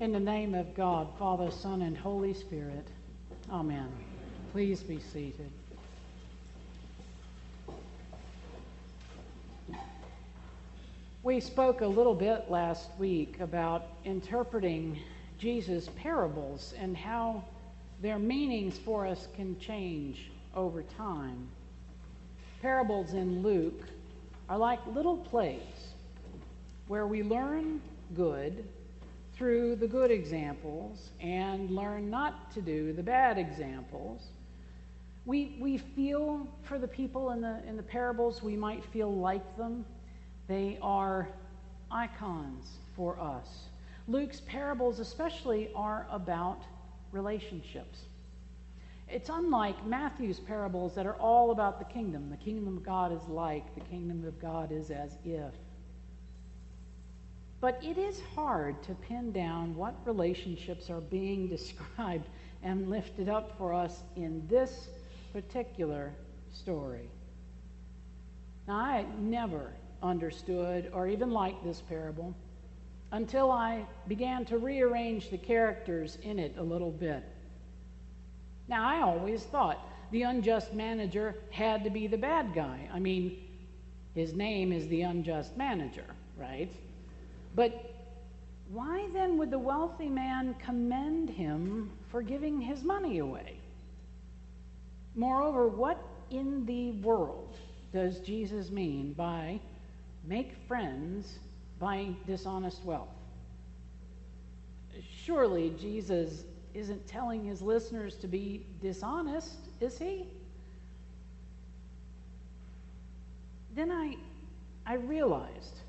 In the name of God, Father, Son, and Holy Spirit. Amen. Please be seated. We spoke a little bit last week about interpreting Jesus' parables and how their meanings for us can change over time. Parables in Luke are like little plays where we learn good through the good examples and learn not to do the bad examples. We, we feel for the people in the, in the parables, we might feel like them. They are icons for us. Luke's parables, especially, are about relationships. It's unlike Matthew's parables that are all about the kingdom. The kingdom of God is like, the kingdom of God is as if. But it is hard to pin down what relationships are being described and lifted up for us in this particular story. Now, I never understood or even liked this parable until I began to rearrange the characters in it a little bit. Now, I always thought the unjust manager had to be the bad guy. I mean, his name is the unjust manager, right? But why then would the wealthy man commend him for giving his money away? Moreover, what in the world does Jesus mean by make friends by dishonest wealth? Surely Jesus isn't telling his listeners to be dishonest, is he? Then I, I realized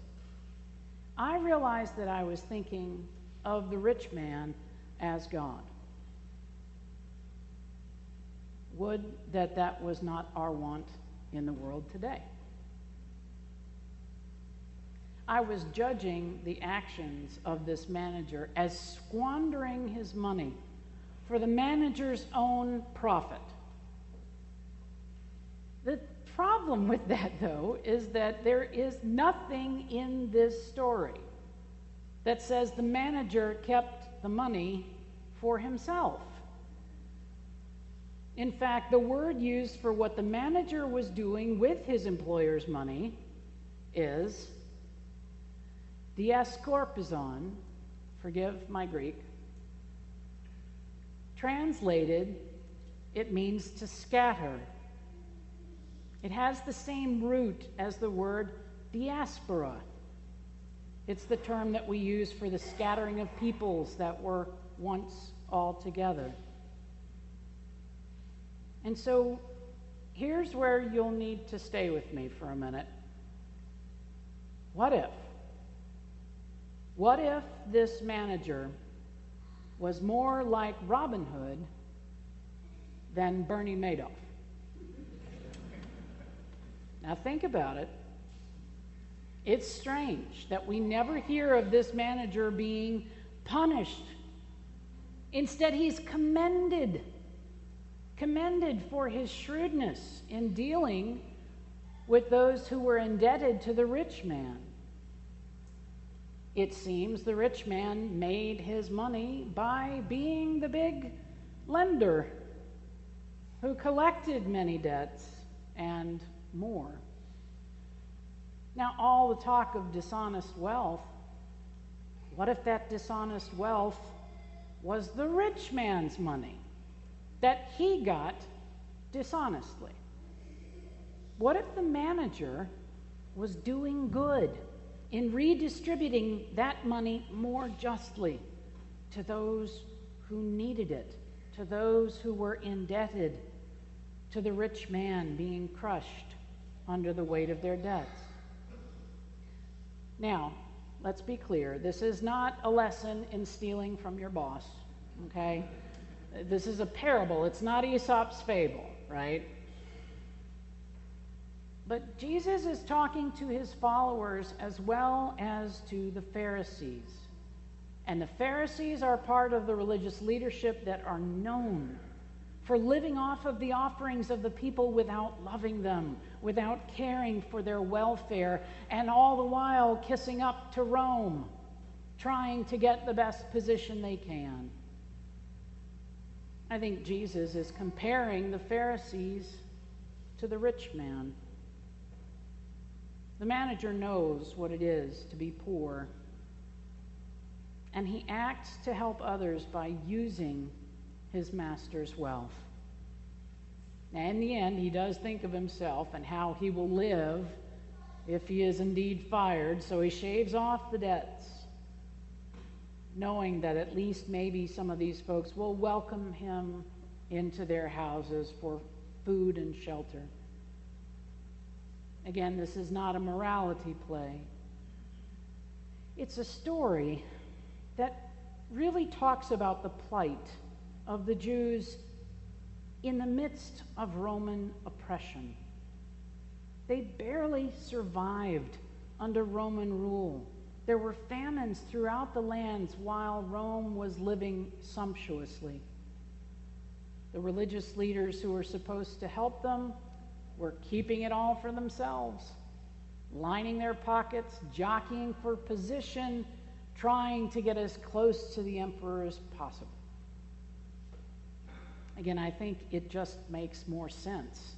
I realized that I was thinking of the rich man as God. Would that that was not our want in the world today. I was judging the actions of this manager as squandering his money for the manager's own profit. The problem with that, though, is that there is nothing in this story that says the manager kept the money for himself. In fact, the word used for what the manager was doing with his employer's money is diascorpizon, forgive my Greek. Translated, it means to scatter it has the same root as the word diaspora. It's the term that we use for the scattering of peoples that were once all together. And so here's where you'll need to stay with me for a minute. What if? What if this manager was more like Robin Hood than Bernie Madoff? Now, think about it. It's strange that we never hear of this manager being punished. Instead, he's commended. Commended for his shrewdness in dealing with those who were indebted to the rich man. It seems the rich man made his money by being the big lender who collected many debts and more. Now, all the talk of dishonest wealth, what if that dishonest wealth was the rich man's money that he got dishonestly? What if the manager was doing good in redistributing that money more justly to those who needed it, to those who were indebted, to the rich man being crushed under the weight of their debts. Now, let's be clear this is not a lesson in stealing from your boss, okay? This is a parable, it's not Aesop's fable, right? But Jesus is talking to his followers as well as to the Pharisees. And the Pharisees are part of the religious leadership that are known for living off of the offerings of the people without loving them, without caring for their welfare, and all the while kissing up to Rome. trying to get the best position they can. I think Jesus is comparing the Pharisees to the rich man. The manager knows what it is to be poor, and he acts to help others by using his master's wealth. Now, in the end, he does think of himself and how he will live if he is indeed fired, so he shaves off the debts, knowing that at least maybe some of these folks will welcome him into their houses for food and shelter. Again, this is not a morality play. It's a story that really talks about the plight of the Jews in the midst of Roman oppression. They barely survived under Roman rule. There were famines throughout the lands while Rome was living sumptuously. The religious leaders who were supposed to help them were keeping it all for themselves, lining their pockets, jockeying for position, trying to get as close to the emperor as possible. Again, I think it just makes more sense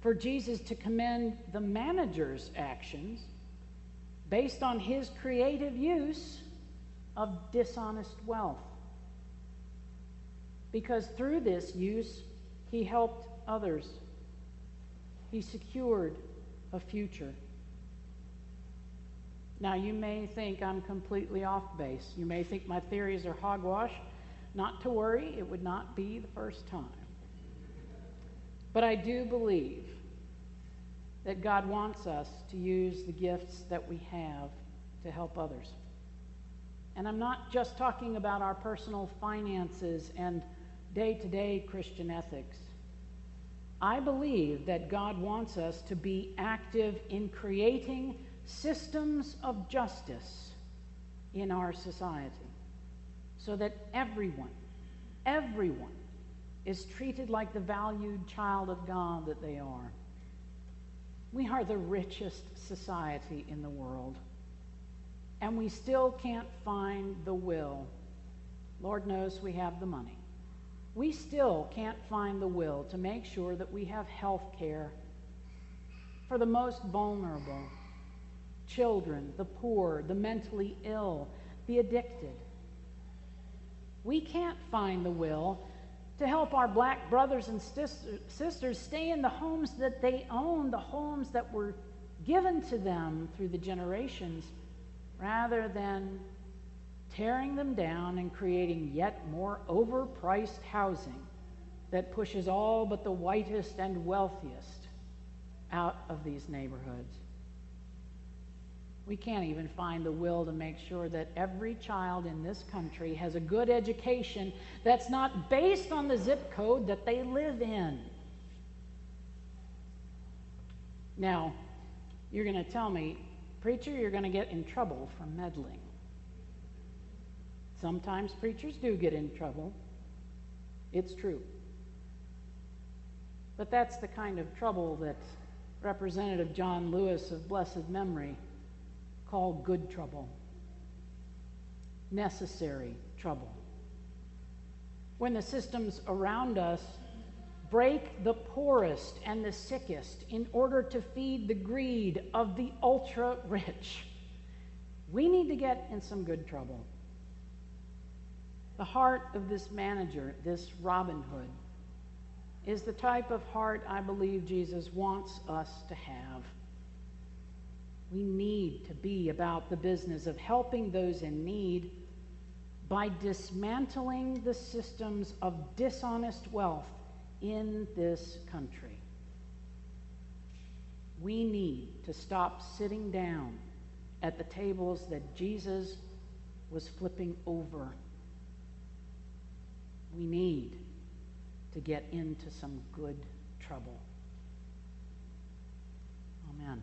for Jesus to commend the manager's actions based on his creative use of dishonest wealth. Because through this use, he helped others. He secured a future. Now, you may think I'm completely off base. You may think my theories are hogwash. Not to worry, it would not be the first time. But I do believe that God wants us to use the gifts that we have to help others. And I'm not just talking about our personal finances and day to day Christian ethics. I believe that God wants us to be active in creating systems of justice in our society so that everyone, everyone is treated like the valued child of God that they are. We are the richest society in the world, and we still can't find the will. Lord knows we have the money. We still can't find the will to make sure that we have health care for the most vulnerable children, the poor, the mentally ill, the addicted. We can't find the will to help our black brothers and sisters stay in the homes that they own, the homes that were given to them through the generations, rather than tearing them down and creating yet more overpriced housing that pushes all but the whitest and wealthiest out of these neighborhoods. We can't even find the will to make sure that every child in this country has a good education that's not based on the zip code that they live in. Now, you're going to tell me, preacher, you're going to get in trouble for meddling. Sometimes preachers do get in trouble. It's true. But that's the kind of trouble that Representative John Lewis of blessed memory called good trouble, necessary trouble. When the systems around us break the poorest and the sickest in order to feed the greed of the ultra rich, we need to get in some good trouble. The heart of this manager, this Robin Hood, is the type of heart I believe Jesus wants us to have. We need to be about the business of helping those in need by dismantling the systems of dishonest wealth in this country. We need to stop sitting down at the tables that Jesus was flipping over. We need to get into some good trouble. Amen.